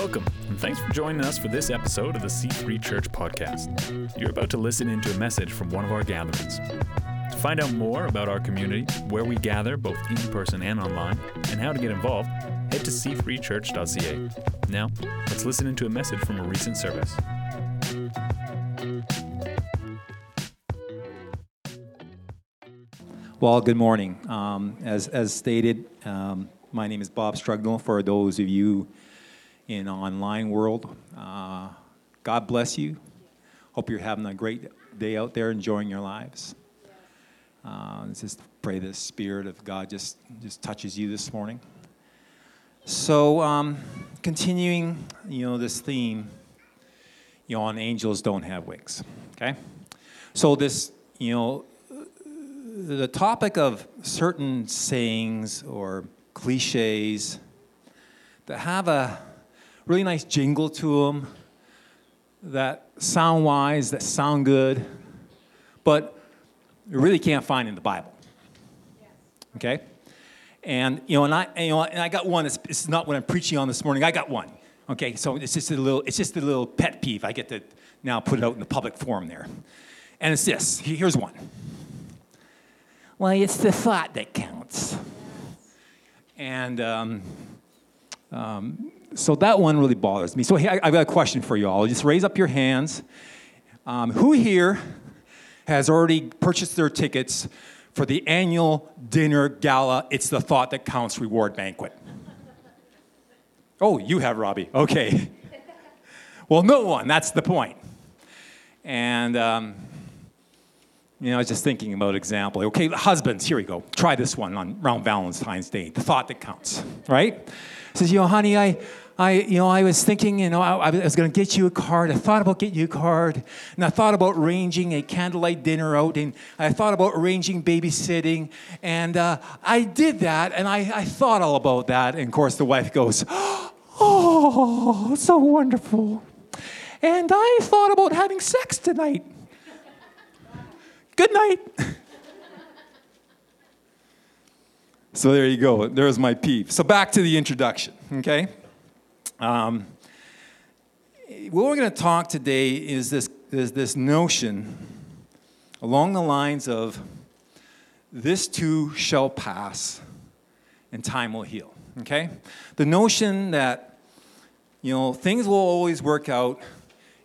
Welcome, and thanks for joining us for this episode of the C3 Church Podcast. You're about to listen into a message from one of our gatherings. To find out more about our community, where we gather both in person and online, and how to get involved, head to c3church.ca. Now, let's listen into a message from a recent service. Well, good morning. Um, as, as stated, um, my name is Bob Strugnell. For those of you in online world, uh, God bless you. Hope you're having a great day out there, enjoying your lives. Uh, just pray the Spirit of God just just touches you this morning. So, um, continuing, you know, this theme, you know, on angels don't have wings. Okay, so this, you know, the topic of certain sayings or cliches that have a really nice jingle to them, that sound wise, that sound good, but you really can't find in the Bible. Okay? And you know, and I, and, you know, and I got one. It's, it's not what I'm preaching on this morning. I got one. Okay, so it's just a little. It's just a little pet peeve. I get to now put it out in the public forum there, and it's this. Here's one. Well, it's the thought that counts. And um, um, so that one really bothers me. So hey, I, have got a question for you all. Just raise up your hands. Um, who here has already purchased their tickets for the annual dinner gala? It's the thought that counts reward banquet. Oh, you have, Robbie. Okay. well, no one. That's the point. And um, you know, I was just thinking about example. Okay, husbands, here we go. Try this one on around Valentine's Day. The thought that counts, right? Says, you know, honey, I, I, you know, I was thinking, you know, I, I was going to get you a card. I thought about getting you a card, and I thought about arranging a candlelight dinner out, and I thought about arranging babysitting, and uh, I did that, and I, I thought all about that, and of course the wife goes, "Oh, so wonderful," and I thought about having sex tonight. Good night. so there you go. There's my peeve. So back to the introduction, okay? Um, what we're going to talk today is this, is this notion along the lines of this too shall pass and time will heal. Okay? The notion that, you know, things will always work out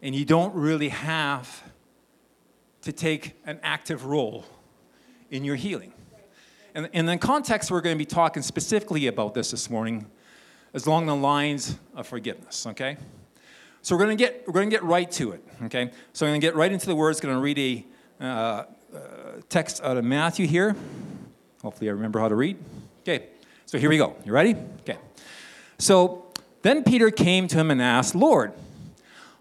and you don't really have to take an active role in your healing. And in context, we're going to be talking specifically about this this morning is along the lines of forgiveness, okay? So we're going to get, we're going to get right to it, okay? So I'm going to get right into the words, going to read a uh, uh, text out of Matthew here. Hopefully I remember how to read. Okay, so here we go. You ready? Okay. So then Peter came to him and asked, Lord,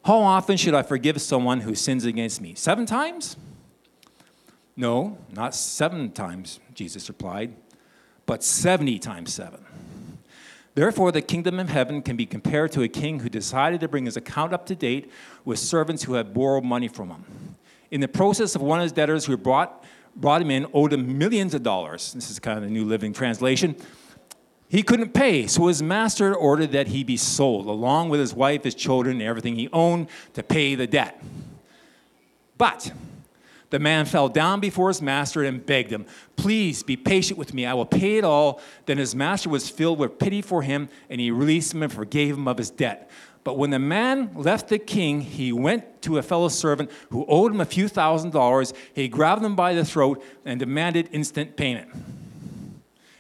how often should I forgive someone who sins against me? Seven times? No, not seven times, Jesus replied, but 70 times seven. Therefore, the kingdom of heaven can be compared to a king who decided to bring his account up to date with servants who had borrowed money from him. In the process of one of his debtors who brought, brought him in owed him millions of dollars. This is kind of the New Living Translation. He couldn't pay, so his master ordered that he be sold, along with his wife, his children, and everything he owned, to pay the debt. But the man fell down before his master and begged him, Please be patient with me. I will pay it all. Then his master was filled with pity for him, and he released him and forgave him of his debt. But when the man left the king, he went to a fellow servant who owed him a few thousand dollars. He grabbed him by the throat and demanded instant payment.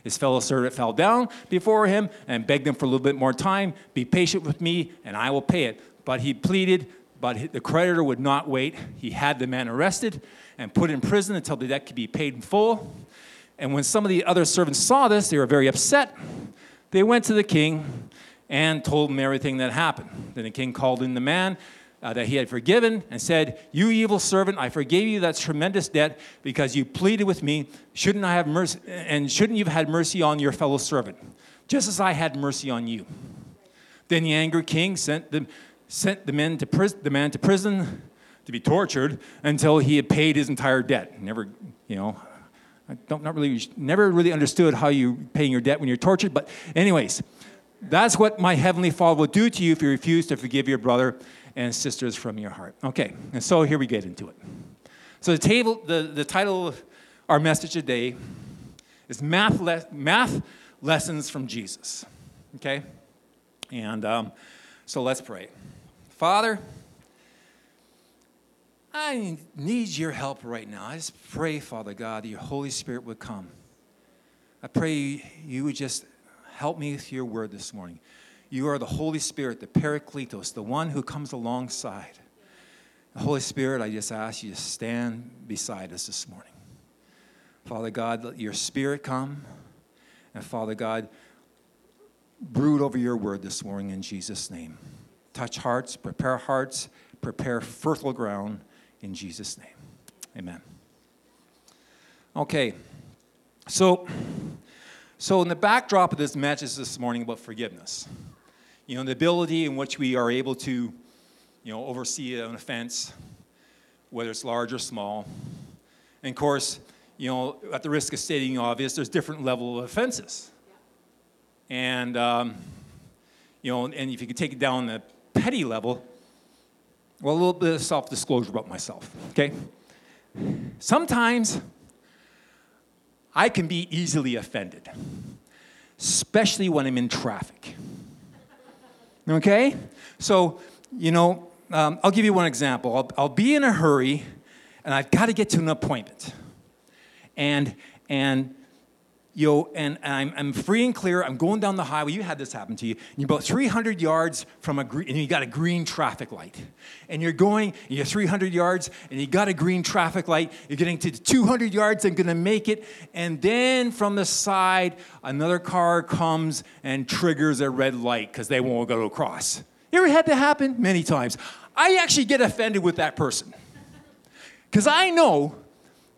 His fellow servant fell down before him and begged him for a little bit more time. Be patient with me, and I will pay it. But he pleaded, but the creditor would not wait. He had the man arrested and put in prison until the debt could be paid in full. And when some of the other servants saw this, they were very upset. They went to the king and told him everything that happened. Then the king called in the man uh, that he had forgiven and said, You evil servant, I forgave you that tremendous debt because you pleaded with me. Shouldn't I have mercy? And shouldn't you have had mercy on your fellow servant, just as I had mercy on you? Then the angry king sent the, sent the, men to the man to prison to be tortured until he had paid his entire debt. Never, you know, I don't not really never really understood how you paying your debt when you're tortured, but anyways, That's what my heavenly Father will do to you if you refuse to forgive your brother and sisters from your heart. Okay, and so here we get into it. So the table, the, the title of our message today is math, le- math lessons from Jesus. Okay, and um, so let's pray. Father, I need your help right now. I just pray, Father God, that your Holy Spirit would come. I pray you would just help me with your word this morning. You are the Holy Spirit, the Parakletos, the one who comes alongside. The Holy Spirit, I just ask you to stand beside us this morning. Father God, let your Spirit come. And Father God, brood over your word this morning in Jesus' name. Touch hearts, prepare hearts, prepare fertile ground in Jesus' name. Amen. Okay, so, so in the backdrop of this message this morning about forgiveness, you know, the ability in which we are able to, you know, oversee an offense, whether it's large or small. And of course, you know, at the risk of stating obvious, there's different level of offenses. And, um, you know, and if you could take it down the petty level, well, a little bit of self disclosure about myself, okay? Sometimes I can be easily offended, especially when I'm in traffic. Okay? So, you know, um, I'll give you one example. I'll, I'll be in a hurry and I've got to get to an appointment. And, and know, and, and I'm, I'm, free and clear. I'm going down the highway. You had this happen to you. And you're about 300 yards from a green, and you got a green traffic light. And you're going, and you're 300 yards, and you got a green traffic light. You're getting to 200 yards and to make it. And then from the side, another car comes and triggers a red light because they won't go across. You ever had that happen? Many times. I actually get offended with that person because I know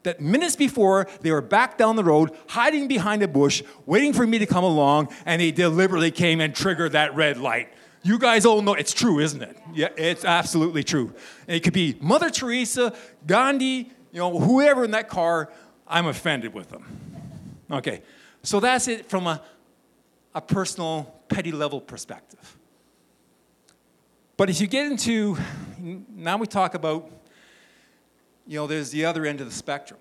that minutes before they were back down the road, hiding behind a bush, waiting for me to come along, and they deliberately came and triggered that red light. You guys all know it's true, isn't it? Yeah, it's absolutely true. And it could be Mother Teresa, Gandhi, you know, whoever in that car, I'm offended with them. Okay, so that's it from a, a personal, petty level perspective. But if you get into, now we talk about you know, there's the other end of the spectrum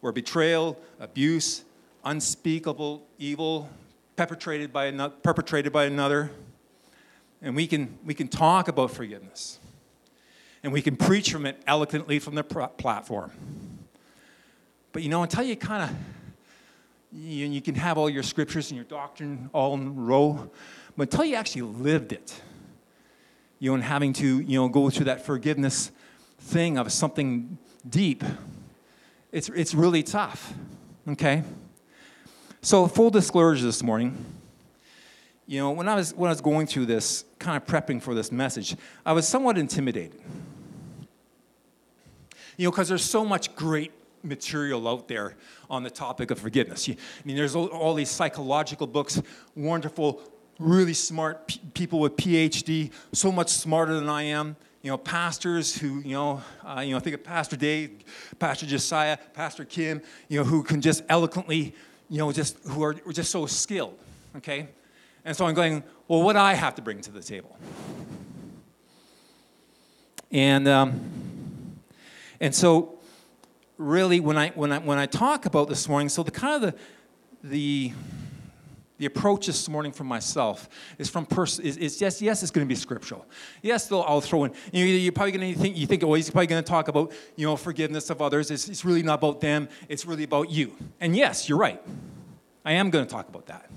where betrayal, abuse, unspeakable evil perpetrated by, another, perpetrated by another. And we can, we can talk about forgiveness. And we can preach from it eloquently from the platform. But you know, until you kind of, you, you can have all your scriptures and your doctrine all in a row, but until you actually lived it, you know, and having to, you know, go through that forgiveness thing of something deep, it's, it's really tough, okay? So, full disclosure this morning, you know, when I, was, when I was going through this, kind of prepping for this message, I was somewhat intimidated. You know, because there's so much great material out there on the topic of forgiveness. I mean, there's all, all these psychological books, wonderful, really smart p- people with PhD, so much smarter than I am you know, pastors who, you know, uh, you know, I think of Pastor Dave, Pastor Josiah, Pastor Kim, you know, who can just eloquently, you know, just who are just so skilled, okay? And so I'm going, well, what I have to bring to the table? And um, and so, really, when I when I when I talk about this morning, so the kind of the the the approach this morning from myself is from person is, is yes yes it's going to be scriptural. Yes though i'll throw in you you're probably going to think you think oh he's probably going to talk about you know forgiveness of others. It's, it's really not about them. It's really about you. And yes you're right. I am going to talk about that.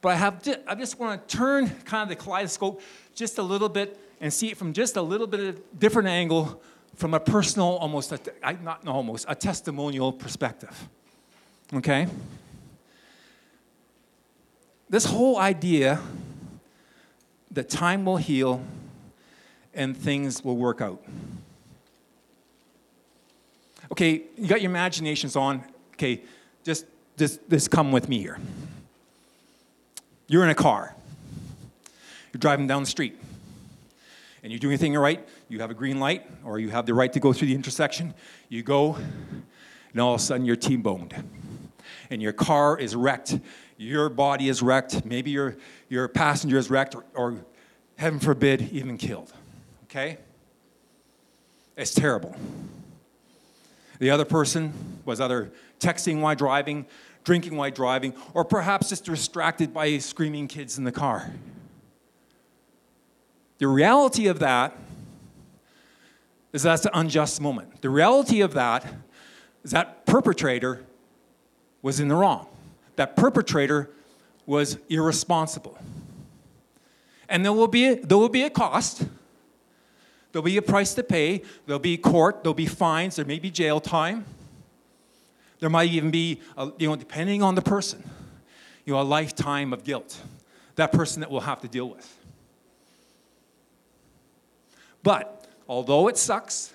But i have i just want to turn kind of the kaleidoscope just a little bit and see it from just a little bit of different angle from a personal almost a, not almost a testimonial perspective. Okay this whole idea that time will heal and things will work out. Okay, you got your imaginations on. Okay, just, just, just come with me here. You're in a car. You're driving down the street. And you're doing everything right. You have a green light, or you have the right to go through the intersection. You go, and all of a sudden you're T-boned and your car is wrecked, your body is wrecked, maybe your, your passenger is wrecked, or, or heaven forbid, even killed. Okay? It's terrible. The other person was either texting while driving, drinking while driving, or perhaps just distracted by screaming kids in the car. The reality of that is that's an unjust moment. The reality of that is that perpetrator was in the wrong. That perpetrator was irresponsible. And there will be, there will be a cost. There'll be a price to pay. There'll be court. There'll be fines. There may be jail time. There might even be, a, you know, depending on the person, you know, a lifetime of guilt. That person that we'll have to deal with. But although it sucks,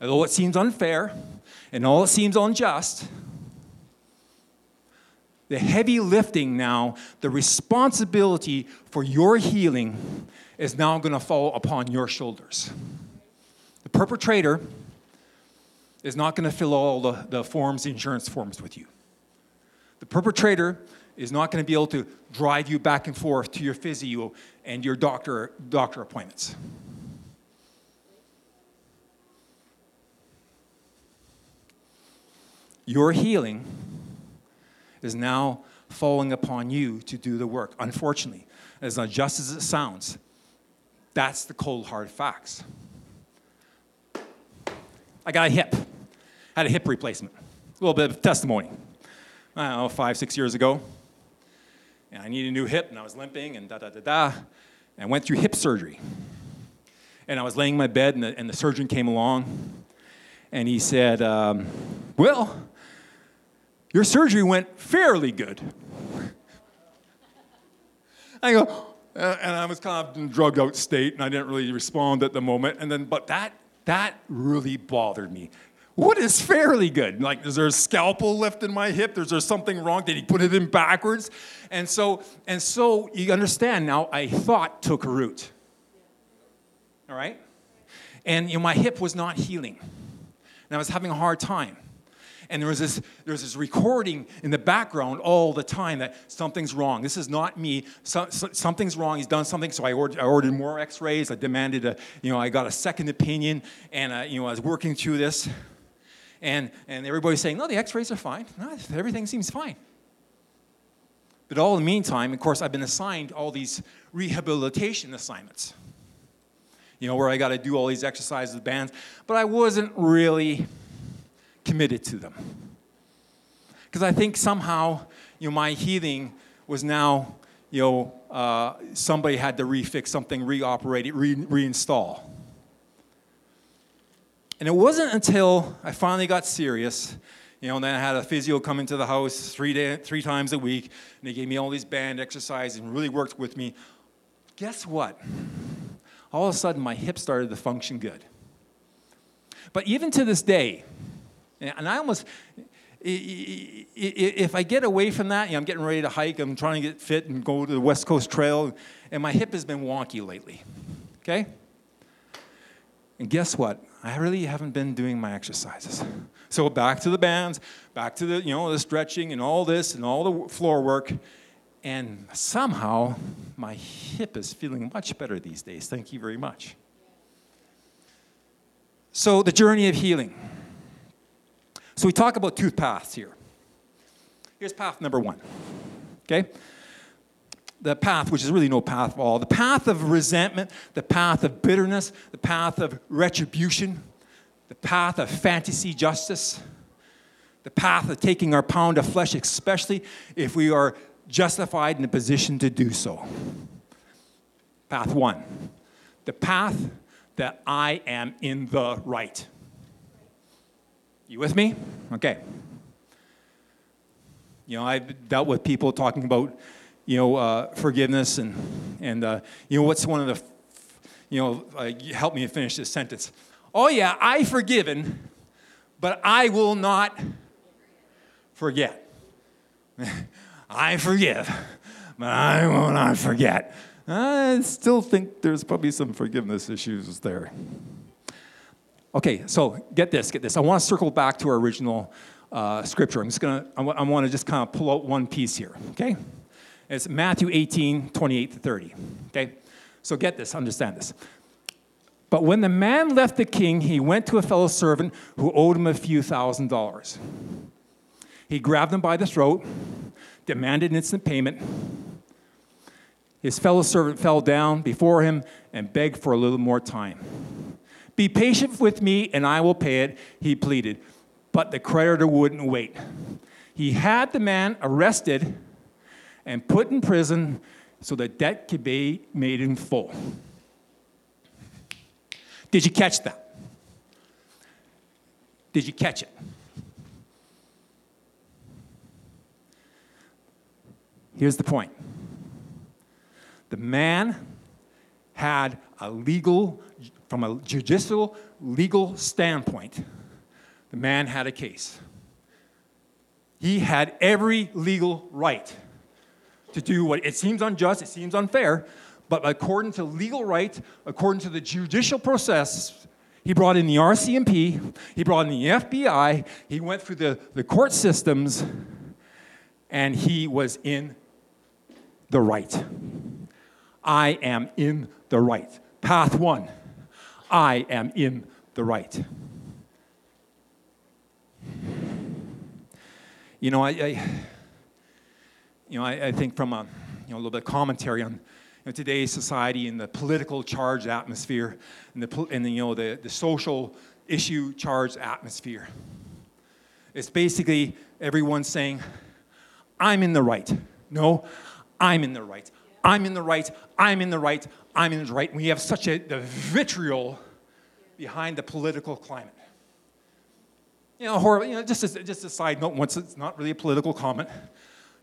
although it seems unfair, and all it seems unjust, the heavy lifting now, the responsibility for your healing is now going to fall upon your shoulders. The perpetrator is not going to fill all the, the forms, insurance forms with you. The perpetrator is not going to be able to drive you back and forth to your physio and your doctor, doctor appointments. Your healing is now falling upon you to do the work. Unfortunately, as unjust as it sounds, that's the cold hard facts. I got a hip, had a hip replacement. A little bit of testimony. I don't know, five, six years ago. And I needed a new hip, and I was limping, and da da da da. And I went through hip surgery. And I was laying in my bed, and the, and the surgeon came along, and he said, um, Well, your surgery went fairly good. I go, uh, and I was kind of in a drugged out state, and I didn't really respond at the moment. And then, but that that really bothered me. What is fairly good? Like, is there a scalpel left in my hip? Is there something wrong? Did he put it in backwards? And so, and so you understand now. I thought took root. All right, and you know, my hip was not healing, and I was having a hard time and there was this there was this recording in the background all the time that something's wrong. This is not me. So, so, something's wrong. He's done something. So I ordered, I ordered more X-rays. I demanded a you know I got a second opinion, and uh, you know I was working through this, and and everybody's saying no, the X-rays are fine. No, everything seems fine. But all the meantime, of course, I've been assigned all these rehabilitation assignments. You know, where I got to do all these exercises with bands, but I wasn't really committed to them. Because I think somehow, you know, my healing was now, you know, uh, somebody had to refix something, reoperate it, re- reinstall. And it wasn't until I finally got serious, you know, and then I had a physio come into the house three, day, three times a week, and they gave me all these band exercises and really worked with me. Guess what? All of a sudden, my hip started to function good. But even to this day, and I almost, if I get away from that, you know, I'm getting ready to hike, I'm trying to get fit and go to the West Coast Trail, and my hip has been wonky lately. Okay? And guess what? I really haven't been doing my exercises. So back to the bands, back to the, you know, the stretching and all this and all the floor work. And somehow my hip is feeling much better these days. Thank you very much. So the journey of healing. So we talk about two paths here. Here's path number one. Okay? The path, which is really no path at all, the path of resentment, the path of bitterness, the path of retribution, the path of fantasy justice, the path of taking our pound of flesh, especially if we are justified in a position to do so. Path one, the path that I am in the right. You with me? Okay. You know, I've dealt with people talking about, you know, uh, forgiveness and, and uh, you know, what's one of the, you know, uh, help me finish this sentence. Oh, yeah, I forgiven, but I will not forget. I forgive, but I will not forget. I still think there's probably some forgiveness issues there. Okay, so get this, get this. I want to circle back to our original uh, scripture. I'm just gonna, I want to just kind of pull out one piece here, okay? It's Matthew 18, 28 to 30, okay? So get this, understand this. But when the man left the king, he went to a fellow servant who owed him a few thousand dollars. He grabbed him by the throat, demanded instant payment. His fellow servant fell down before him and begged for a little more time. Be patient with me and I will pay it, he pleaded. But the creditor wouldn't wait. He had the man arrested and put in prison so the debt could be made in full. Did you catch that? Did you catch it? Here's the point the man had a legal, from a judicial legal standpoint, the man had a case. He had every legal right to do what it seems unjust, it seems unfair, but according to legal right, according to the judicial process, he brought in the RCMP, he brought in the FBI, he went through the, the court systems, and he was in the right. I am in the right. Path one, I am in the right. You know, I, I you know, I, I, think from a, you know, a little bit of commentary on you know, today's society and the political charged atmosphere and the, and the, you know, the, the social issue charged atmosphere. It's basically everyone saying, I'm in the right. No, I'm in the right. I'm in the right. I'm in the right. I'm in the right. We have such a the vitriol behind the political climate. You know, horrible, you know just, as, just a side note, once it's not really a political comment,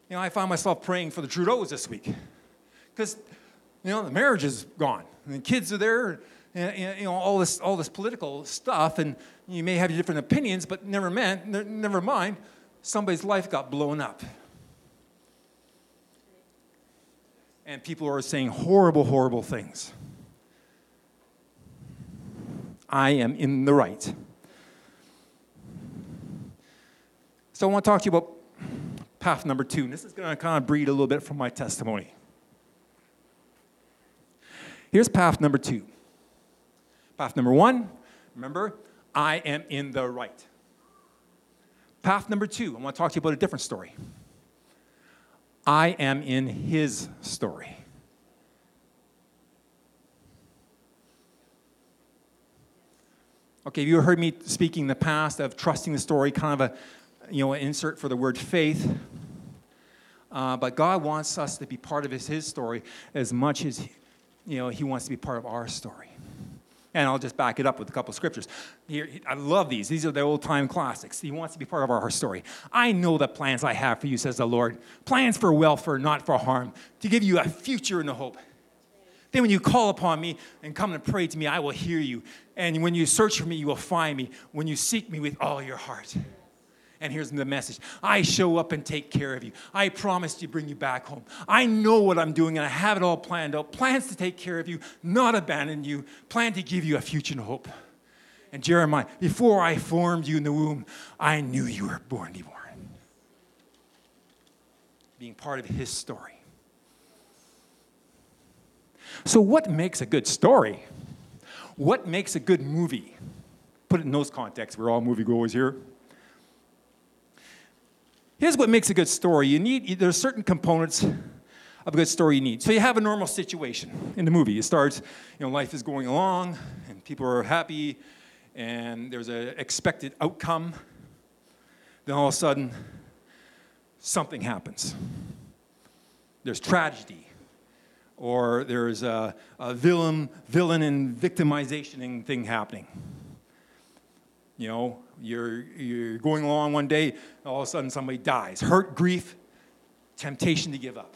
you know, I found myself praying for the Trudeaus this week. Because, you know, the marriage is gone. And the kids are there, and, you know, all this, all this political stuff, and you may have different opinions, but never, meant, never mind, somebody's life got blown up. And people are saying horrible, horrible things. I am in the right. So I want to talk to you about path number two. And this is going to kind of breed a little bit from my testimony. Here's path number two. Path number one, remember, I am in the right. Path number two, I want to talk to you about a different story. I am in his story. Okay, you heard me speaking in the past of trusting the story, kind of a you know, an insert for the word faith. Uh, but God wants us to be part of his, his story as much as you know, he wants to be part of our story. And I'll just back it up with a couple of scriptures. Here, I love these. These are the old time classics. He wants to be part of our story. I know the plans I have for you, says the Lord plans for welfare, not for harm, to give you a future and a hope. Then, when you call upon me and come and pray to me, I will hear you. And when you search for me, you will find me when you seek me with all your heart. And here's the message I show up and take care of you. I promise to bring you back home. I know what I'm doing and I have it all planned out. Plans to take care of you, not abandon you, plan to give you a future and hope. And Jeremiah, before I formed you in the womb, I knew you were born to be born. Being part of his story. So, what makes a good story? What makes a good movie? Put it in those contexts. We're all moviegoers here. Here's what makes a good story. You need there's certain components of a good story you need. So you have a normal situation in the movie. It starts, you know, life is going along and people are happy and there's an expected outcome. Then all of a sudden, something happens. There's tragedy, or there's a, a villain, villain and victimization thing happening. You know, you're, you're going along one day, all of a sudden somebody dies. Hurt, grief, temptation to give up.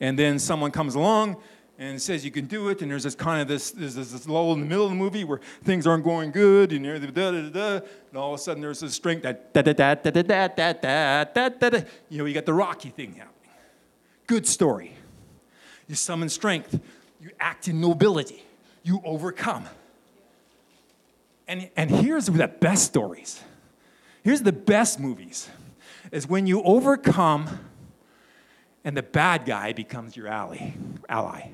And then someone comes along and says you can do it, and there's this kind of this, there's this lull in the middle of the movie where things aren't going good, and da da da da, and all of a sudden there's this strength that da da da da da da da da da da. You know, you got the Rocky thing happening. Good story. You summon strength. You act in nobility. You overcome. And, and here's the best stories. Here's the best movies is when you overcome and the bad guy becomes your ally. ally.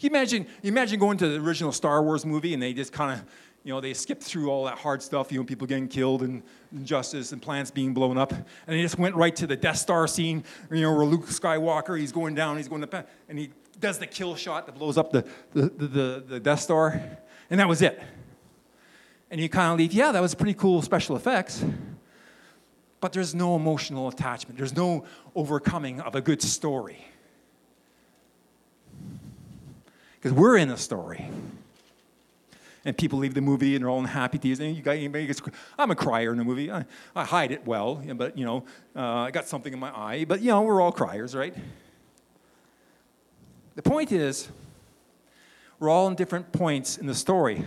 You imagine, you imagine going to the original Star Wars movie and they just kind of, you know, they skip through all that hard stuff, you know, people getting killed and injustice and plants being blown up. And they just went right to the Death Star scene, you know, where Luke Skywalker, he's going down, he's going to, and he does the kill shot that blows up the, the, the, the Death Star. And that was it. And you kind of leave, yeah, that was pretty cool special effects. But there's no emotional attachment. There's no overcoming of a good story. Because we're in a story. And people leave the movie and they're all unhappy. And you got anybody gets, I'm a crier in the movie. I, I hide it well, but you know, uh, I got something in my eye. But you know, we're all criers, right? The point is, we're all in different points in the story.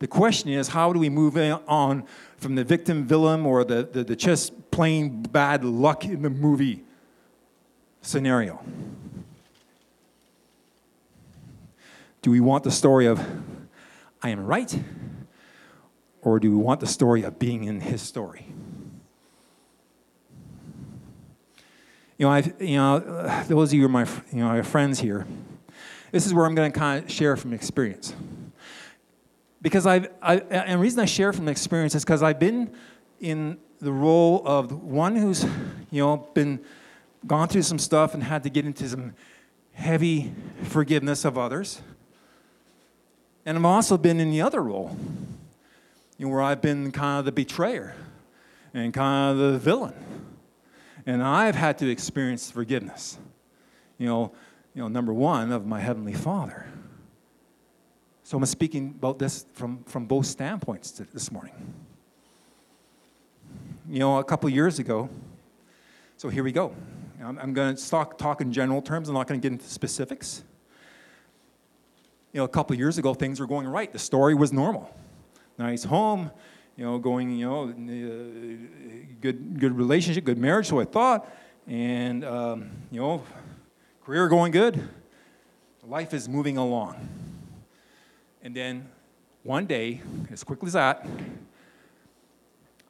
The question is, how do we move on from the victim villain or the, the, the just plain bad luck in the movie scenario? Do we want the story of, I am right? Or do we want the story of being in his story? You know, i you know, those of you who are my, you know, my friends here, this is where I'm going to kind of share from experience because I've, I, and the reason I share from experience is because I've been in the role of one who's, you know, been gone through some stuff and had to get into some heavy forgiveness of others. And I've also been in the other role, you know, where I've been kind of the betrayer and kind of the villain. And I've had to experience forgiveness. You know, you know, number one, of my Heavenly Father. So I'm speaking about this from, from both standpoints this morning. You know, a couple years ago, so here we go. I'm, I'm going to talk, talk in general terms. I'm not going to get into specifics. You know, a couple years ago, things were going right. The story was normal. Nice home, you know, going, you know, uh, good, good relationship, good marriage, so I thought. And, um, you know, career going good. Life is moving along. And then one day, as quickly as that,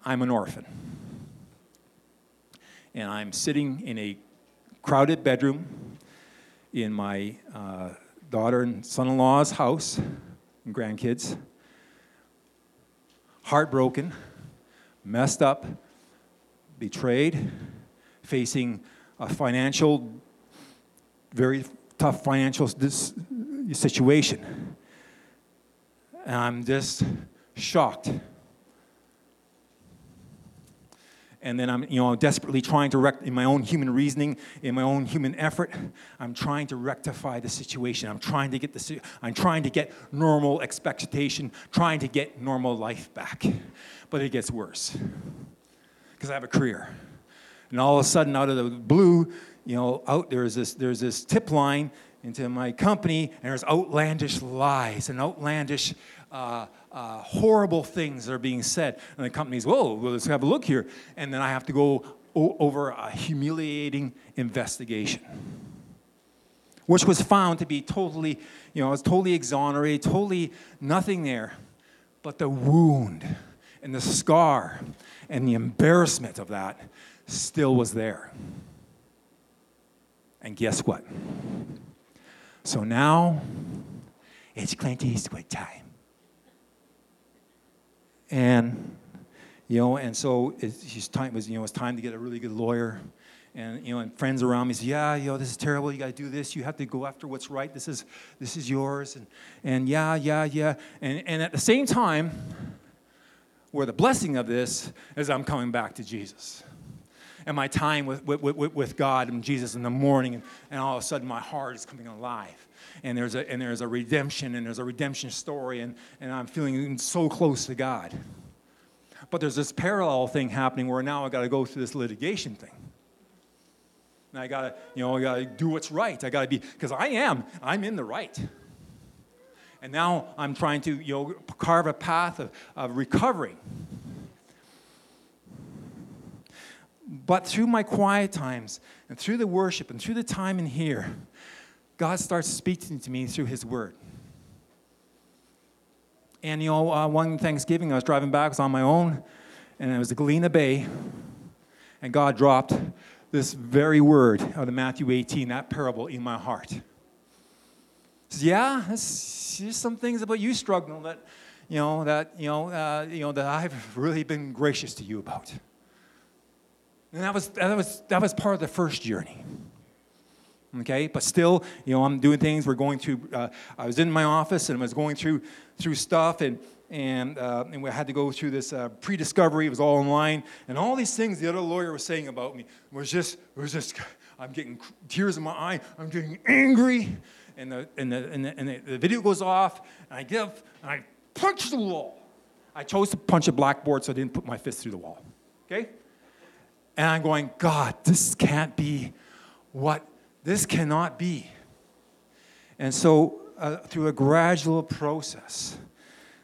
I'm an orphan. And I'm sitting in a crowded bedroom in my uh, daughter and son in law's house and grandkids, heartbroken, messed up, betrayed, facing a financial, very tough financial situation and I'm just shocked. And then I'm, you know, desperately trying to rect in my own human reasoning, in my own human effort, I'm trying to rectify the situation. I'm trying to get the, I'm trying to get normal expectation, trying to get normal life back. But it gets worse because I have a career. And all of a sudden, out of the blue, you know, out there's this, there's this tip line into my company, and there's outlandish lies and outlandish, uh, uh, horrible things that are being said. And the company's, whoa, well, let's have a look here. And then I have to go o- over a humiliating investigation, which was found to be totally, you know, it was totally exonerated, totally nothing there. But the wound and the scar and the embarrassment of that still was there. And guess what? So now it's Clint Eastwood time. And, you know, and so it's time was, you know, it's time to get a really good lawyer. And, you know, and friends around me say, yeah, you know, this is terrible. You got to do this. You have to go after what's right. This is, this is yours. And, and yeah, yeah, yeah. And, and at the same time, where the blessing of this is I'm coming back to Jesus and my time with, with, with, with God and Jesus in the morning, and, and all of a sudden my heart is coming alive. And there's a, and there's a redemption, and there's a redemption story, and, and I'm feeling so close to God. But there's this parallel thing happening where now I got to go through this litigation thing. And I got to, you know, I got to do what's right. I got to be, because I am, I'm in the right. And now I'm trying to, you know, carve a path of, of recovery. But through my quiet times and through the worship and through the time in here, God starts speaking to me through His Word. And, you know, uh, one Thanksgiving, I was driving back, I was on my own, and it was the Galena Bay, and God dropped this very word out of Matthew 18, that parable, in my heart. He says, yeah, there's, there's some things about you struggling that, you know, that, you know, uh, you know, that I've really been gracious to you about. And that was, that was, that was part of the first journey okay? But still you know i'm doing things. We're going through uh, i was in my office and i was going through through stuff and and, uh, and we had to go through this uh, pre-discovery. It was all online. And all these things the other lawyer was saying about me was just was just i'm getting tears in my eye. I'm getting angry. And the and the, and the, and the, the video goes off. And i give and i punch the wall. I chose to punch a blackboard so i didn't put my fist through the wall okay? And i'm going god this can't be what this cannot be. And so, uh, through a gradual process,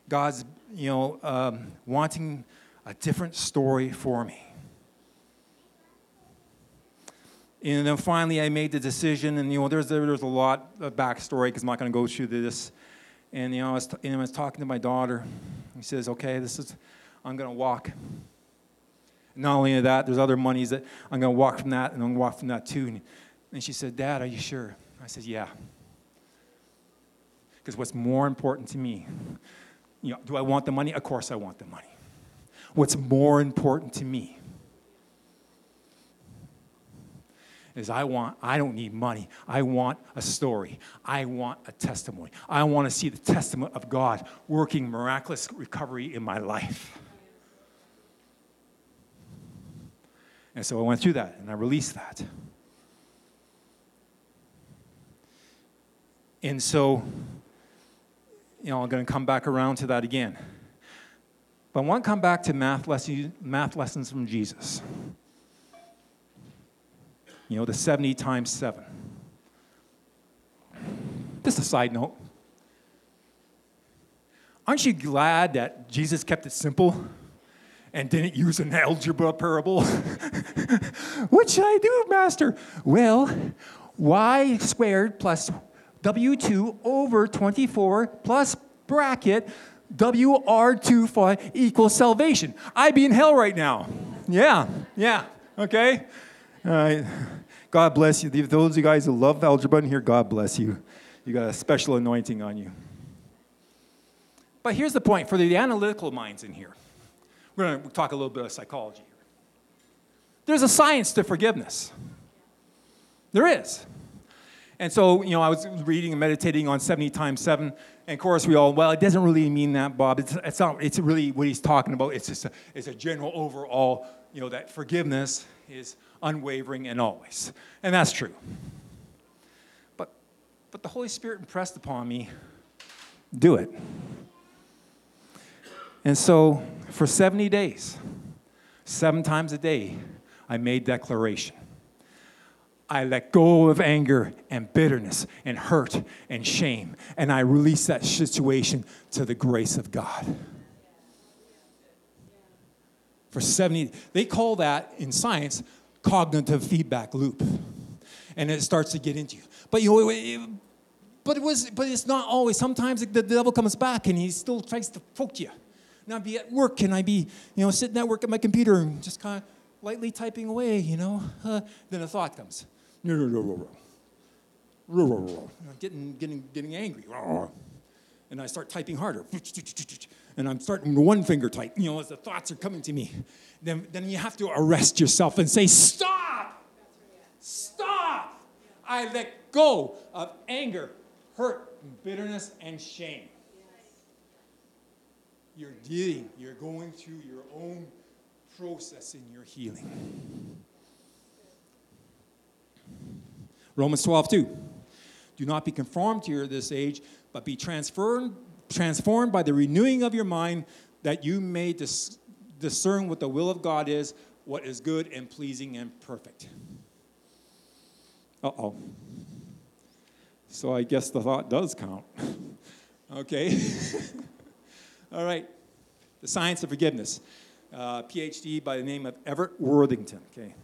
God's, you know, um, wanting a different story for me. And then finally, I made the decision, and you know, there's there's a lot of backstory because I'm not going to go through this. And you know, I was, and I was talking to my daughter. He says, "Okay, this is, I'm going to walk." Not only that, there's other monies that I'm going to walk from that, and I'm going to walk from that too. And and she said, Dad, are you sure? I said, Yeah. Because what's more important to me, you know, do I want the money? Of course I want the money. What's more important to me is I want, I don't need money. I want a story. I want a testimony. I want to see the testament of God working miraculous recovery in my life. And so I went through that and I released that. And so, you know, I'm going to come back around to that again. But I want to come back to math, lesson, math lessons from Jesus. You know, the 70 times 7. Just a side note. Aren't you glad that Jesus kept it simple and didn't use an algebra parable? what should I do, Master? Well, y squared plus W2 over 24 plus bracket WR25 equals salvation. I'd be in hell right now. Yeah, yeah, okay? All right. God bless you. Those of you guys who love algebra in here, God bless you. You got a special anointing on you. But here's the point for the analytical minds in here. We're going to talk a little bit of psychology here. There's a science to forgiveness. There is. And so, you know, I was reading and meditating on 70 times 7. And of course, we all, well, it doesn't really mean that, Bob. It's, it's not, it's really what he's talking about. It's just a, it's a general overall, you know, that forgiveness is unwavering and always. And that's true. But, but the Holy Spirit impressed upon me do it. And so, for 70 days, seven times a day, I made declaration. I let go of anger and bitterness and hurt and shame, and I release that situation to the grace of God. For 70, they call that in science cognitive feedback loop. And it starts to get into you. But you know, but it was, but it's not always. Sometimes the devil comes back and he still tries to poke you. I'd be at work and I'd be, you know, sitting at work at my computer and just kind of lightly typing away, you know. Uh, then a thought comes getting, getting, getting angry. And I start typing harder. And I'm starting one finger type, you know, as the thoughts are coming to me. Then, then you have to arrest yourself and say, Stop! Stop! I let go of anger, hurt, bitterness, and shame. You're dealing, you're going through your own process in your healing. Romans 12, 2. Do not be conformed to this age, but be transformed, transformed by the renewing of your mind, that you may dis- discern what the will of God is, what is good and pleasing and perfect. Uh oh. So I guess the thought does count. okay. All right. The Science of Forgiveness. Uh, PhD by the name of Everett Worthington. Okay.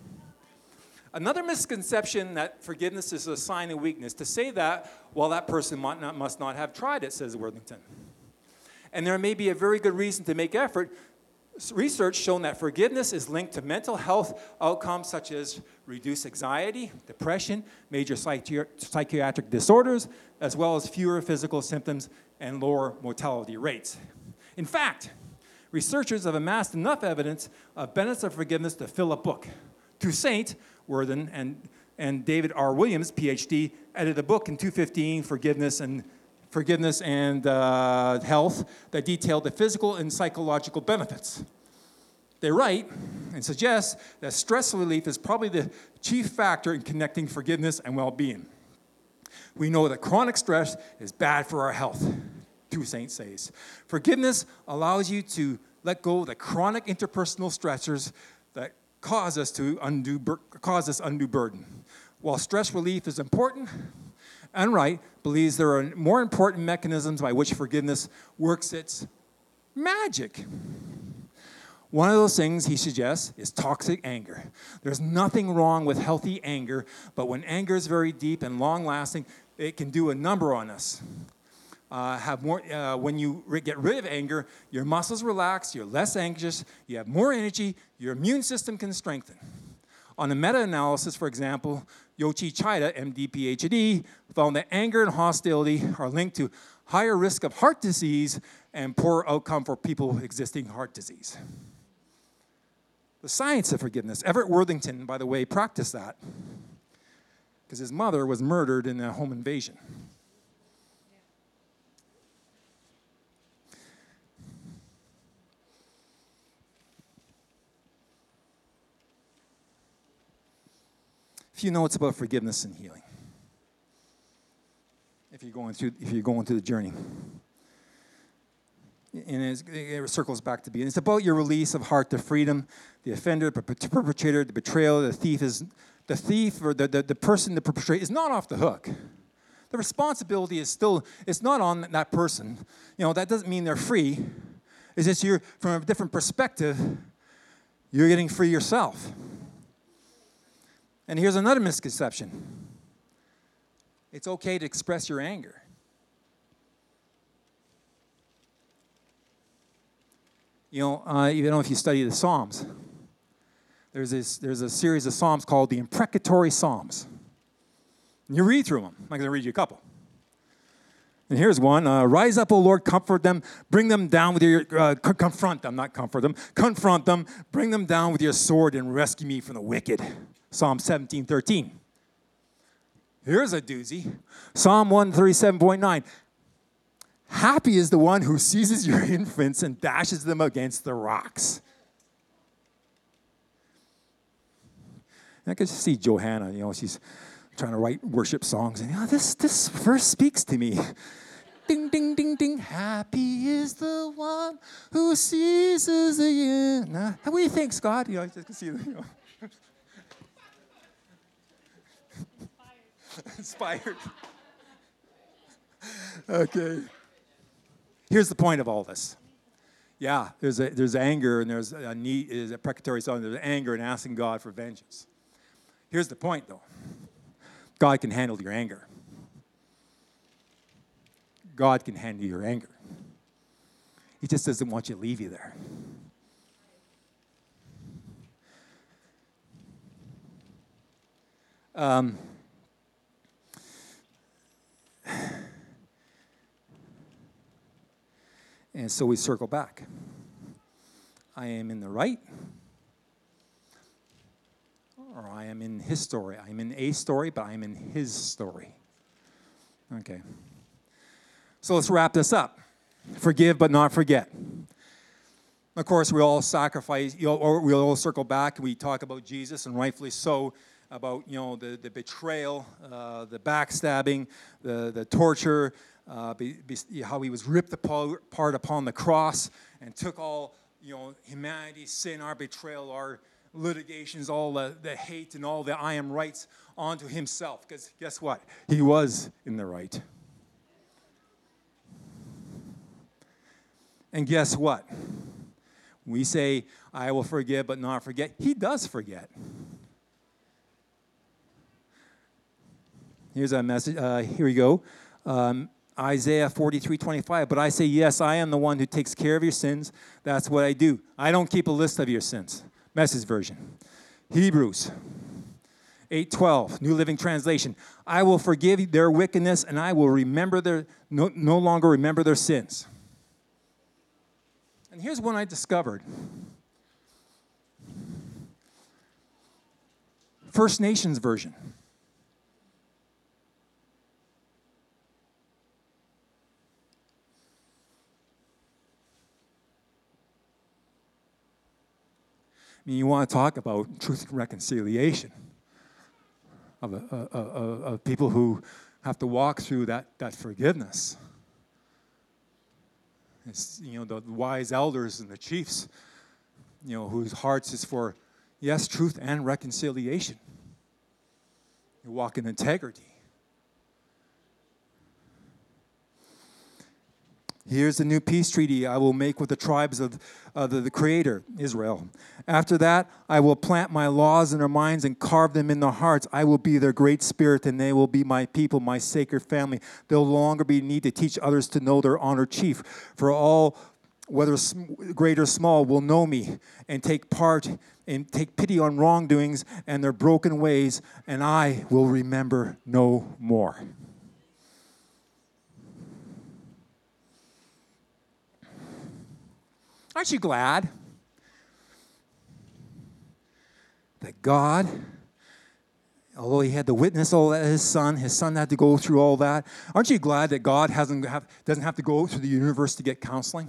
Another misconception that forgiveness is a sign of weakness. To say that, well, that person not, must not have tried it, says Worthington. and there may be a very good reason to make effort, research shown that forgiveness is linked to mental health outcomes such as reduced anxiety, depression, major psychi- psychiatric disorders, as well as fewer physical symptoms and lower mortality rates. In fact, researchers have amassed enough evidence of benefits of forgiveness to fill a book. Toussaint Worthington and, and David R. Williams, PhD, edited a book in 2015, Forgiveness and forgiveness and uh, health that detailed the physical and psychological benefits. They write and suggest that stress relief is probably the chief factor in connecting forgiveness and well being. We know that chronic stress is bad for our health, Toussaint says. Forgiveness allows you to let go of the chronic interpersonal stressors that cause us to undo, cause us undue burden. While stress relief is important, Enright believes there are more important mechanisms by which forgiveness works its magic. One of those things he suggests is toxic anger. There's nothing wrong with healthy anger, but when anger is very deep and long lasting, it can do a number on us. Uh, have more, uh, when you get rid of anger, your muscles relax, you're less anxious, you have more energy, your immune system can strengthen. On a meta analysis, for example, Yoichi Chida, MD, PhD, found that anger and hostility are linked to higher risk of heart disease and poor outcome for people with existing heart disease. The science of forgiveness. Everett Worthington, by the way, practiced that because his mother was murdered in a home invasion. Few notes about forgiveness and healing. If you're going through, if you're going through the journey. And it circles back to being. It's about your release of heart to freedom. The offender, the perpetrator, the betrayal, the thief is the thief or the, the, the person, the perpetrator is not off the hook. The responsibility is still, it's not on that person. You know, that doesn't mean they're free. It's just you're, from a different perspective, you're getting free yourself. And here's another misconception it's okay to express your anger. You know, uh, you know if you study the Psalms, there's, this, there's a series of Psalms called the Imprecatory Psalms. And you read through them. I'm going to read you a couple. And here's one uh, Rise up, O Lord, comfort them, bring them down with your, uh, confront them, not comfort them, confront them, bring them down with your sword and rescue me from the wicked. Psalm 17, 13. Here's a doozy. Psalm 137.9. Happy is the one who seizes your infants and dashes them against the rocks. I can see Johanna, you know, she's trying to write worship songs, and you this, this verse speaks to me. Ding, ding, ding, ding. Happy is the one who seizes the. Nah, what do you think, Scott? You know, just can see. You know. Inspired. okay. Here's the point of all this. Yeah, there's, a, there's anger and there's a need, is a precatory song, there's anger and asking God for vengeance. Here's the point though God can handle your anger. God can handle your anger. He just doesn't want you to leave you there. Um, And so we circle back. I am in the right, or I am in his story. I'm in a story, but I'm in his story. Okay. So let's wrap this up. Forgive, but not forget. Of course, we all sacrifice, or we all circle back we talk about Jesus, and rightfully so, about you know the, the betrayal, uh, the backstabbing, the, the torture, uh, be, be, how he was ripped apart upon the cross and took all you know humanity, sin, our betrayal, our litigations, all the, the hate and all the I am rights onto himself. Because guess what? He was in the right. And guess what? We say, I will forgive but not forget. He does forget. Here's a message. Uh, here we go. Um, Isaiah 43 25. But I say, Yes, I am the one who takes care of your sins. That's what I do. I don't keep a list of your sins. Message version. Hebrews 8:12, New Living Translation. I will forgive their wickedness and I will remember their no, no longer remember their sins. And here's one I discovered. First Nations version. Mean, you want to talk about truth and reconciliation of, uh, uh, of people who have to walk through that, that forgiveness. It's, you know, the wise elders and the chiefs, you know, whose hearts is for, yes, truth and reconciliation. You walk in integrity. Here's the new peace treaty I will make with the tribes of, the, the, Creator, Israel. After that, I will plant my laws in their minds and carve them in their hearts. I will be their great spirit, and they will be my people, my sacred family. There'll no longer be need to teach others to know their honored chief, for all, whether great or small, will know me and take part and take pity on wrongdoings and their broken ways, and I will remember no more. Aren't you glad that God, although he had to witness all that, his son, his son had to go through all that. Aren't you glad that God hasn't have, doesn't have to go through the universe to get counseling?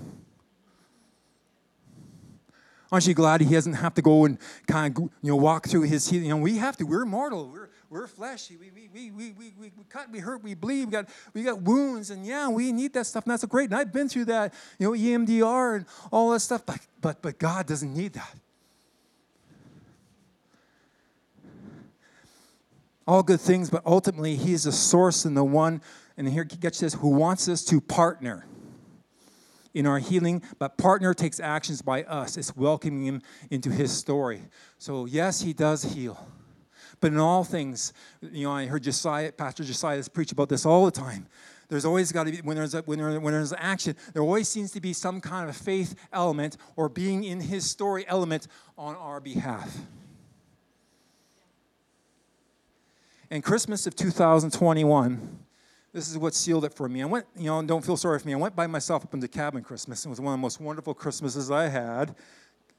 Aren't you glad he doesn't have to go and kind of you know walk through his you know we have to we're mortal we're we're fleshy we we, we, we, we, we cut we hurt we bleed we got we got wounds and yeah we need that stuff and that's great and I've been through that you know EMDR and all that stuff but but but God doesn't need that. All good things but ultimately he's the source and the one and here he gets this who wants us to partner in our healing, but partner takes actions by us. It's welcoming him into his story. So, yes, he does heal. But in all things, you know, I heard Josiah, Pastor Josiah preach about this all the time. There's always got to be, when there's, a, when, there, when there's action, there always seems to be some kind of faith element or being in his story element on our behalf. And Christmas of 2021, this is what sealed it for me. I went, you know, don't feel sorry for me. I went by myself up into cabin Christmas. It was one of the most wonderful Christmases I had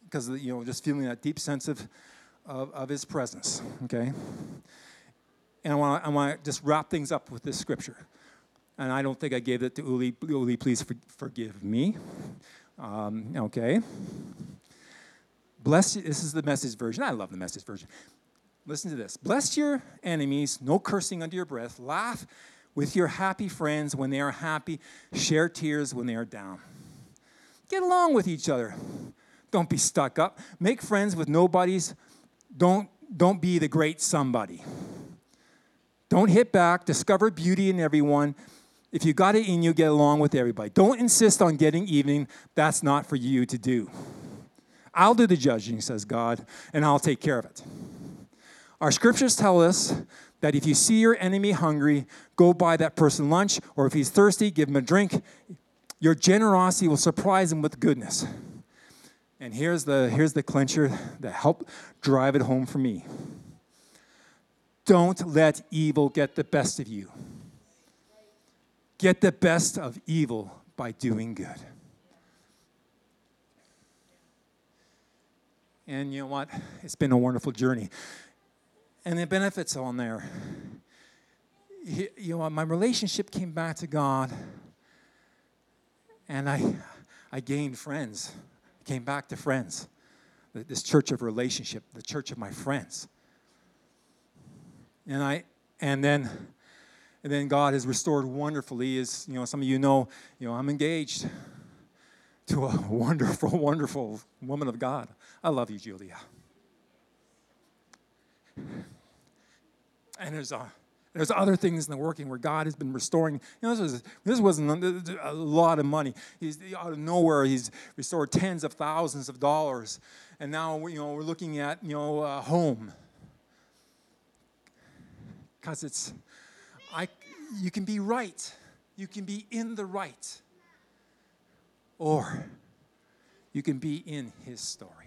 because, you know, just feeling that deep sense of, of, of his presence, okay? And I want to I wanna just wrap things up with this scripture. And I don't think I gave it to Uli. Uli, please for, forgive me. Um, okay. Bless you. This is the message version. I love the message version. Listen to this. Bless your enemies, no cursing under your breath. Laugh with your happy friends when they are happy. Share tears when they are down. Get along with each other. Don't be stuck up. Make friends with nobodies. Don't, don't be the great somebody. Don't hit back. Discover beauty in everyone. If you got it in you, get along with everybody. Don't insist on getting even. That's not for you to do. I'll do the judging, says God, and I'll take care of it. Our scriptures tell us that if you see your enemy hungry, go buy that person lunch, or if he's thirsty, give him a drink. Your generosity will surprise him with goodness. And here's the, here's the clincher that helped drive it home for me. Don't let evil get the best of you. Get the best of evil by doing good. And you know what? It's been a wonderful journey and the benefits on there. You know, my relationship came back to God, and I, I gained friends. Came back to friends. This church of relationship, the church of my friends. And I, and then, and then God has restored wonderfully. As you know, some of you know, you know, I'm engaged to a wonderful, wonderful woman of God. I love you, Julia. And there's, uh, there's other things in the working where God has been restoring. You know, this, was, this wasn't a lot of money. He's out of nowhere. He's restored tens of thousands of dollars, and now you know we're looking at you know a home because it's I. You can be right, You can be in the right, or you can be in His story.